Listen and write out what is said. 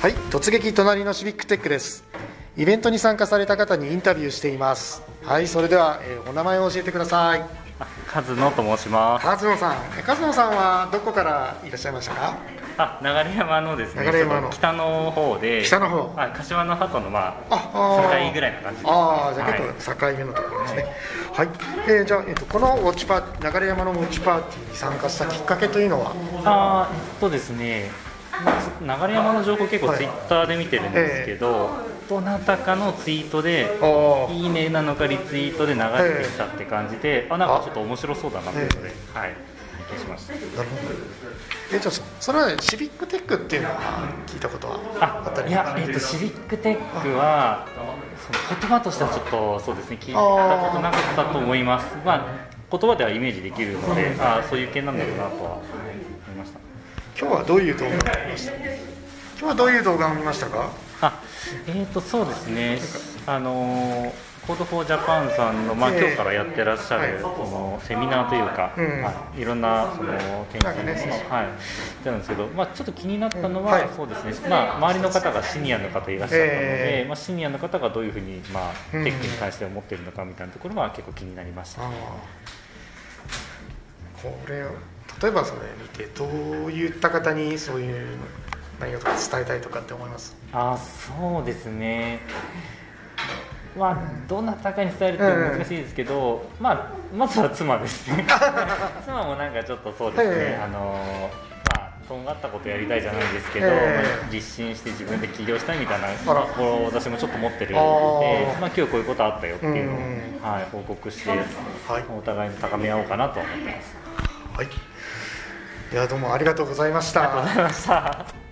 はい突撃隣のシビックテックです。イベントに参加された方にインタビューしています。はいそれでは、えーお名前を教えてください。カズノと申します。和野さん。え和野さんはどこからいらっしゃいましたか？あ、流山のですね。流山の。北の方で。北の方。はい、柏の鳩のまあああー。境ぐらいな感じで。す。ああじゃあはい。結構境目のところですね。はい、えーじゃあ、えっとこのウォッチパー流山のウォッチパーティーに参加したきっかけというのは？あーえっとですね。流山の情報結構はい。ツイッターで見てるんですけど、どなたかのツイートであいいねなのかリツイートで流れてきたって感じで、あなんかちょっと面白そうだなというので、はい、拝見しました。なるほど。えじゃあそそれは、ね、シビックテックっていうのは聞いたことはあったり？いや、えっと、シビックテックはその言葉としてはちょっとそうですね聞いたことなかったと思います。まあ言葉ではイメージできるので、あそういう系なんだろうなとは思いました今日はどういう動画を見ました？今日はどういう動画を見ましたか？あえーとそうですね。あの Code for Japan さんの、まあ、ええ。今日からやってらっしゃる、はい。そのセミナーというか、うん。はい、いろんなその研究の、はい、なんですけど、まあ、ちょっと気になったのは、うん。はい。そうですね、まあ、周りの方がシニアの方いらっしゃったので、ええ。まあ、シニアの方がどういうふうに、まあ、うん。テックに関して思っているのかみたいなところは結構気になりました。あー。これを例えばそれ見てどういった方にそういう内容とか伝えたいとかって思います？あそうですね。まあどなたかに伝えるって難しいですけど、まあまずは妻ですね。妻もなんかちょっとそうですね、ええあのまあとんがったことやりたいじゃないですけど、ええまあ実践して自分で起業したいみたいな心を私もちょっと持ってるあのでー。まあ、今日こういうことあったよっていうのを、うんはい、報告して、はい。お互いに高め合おうかなと思ってます。はい。いやどうもありがとうございました。ありがとうございました。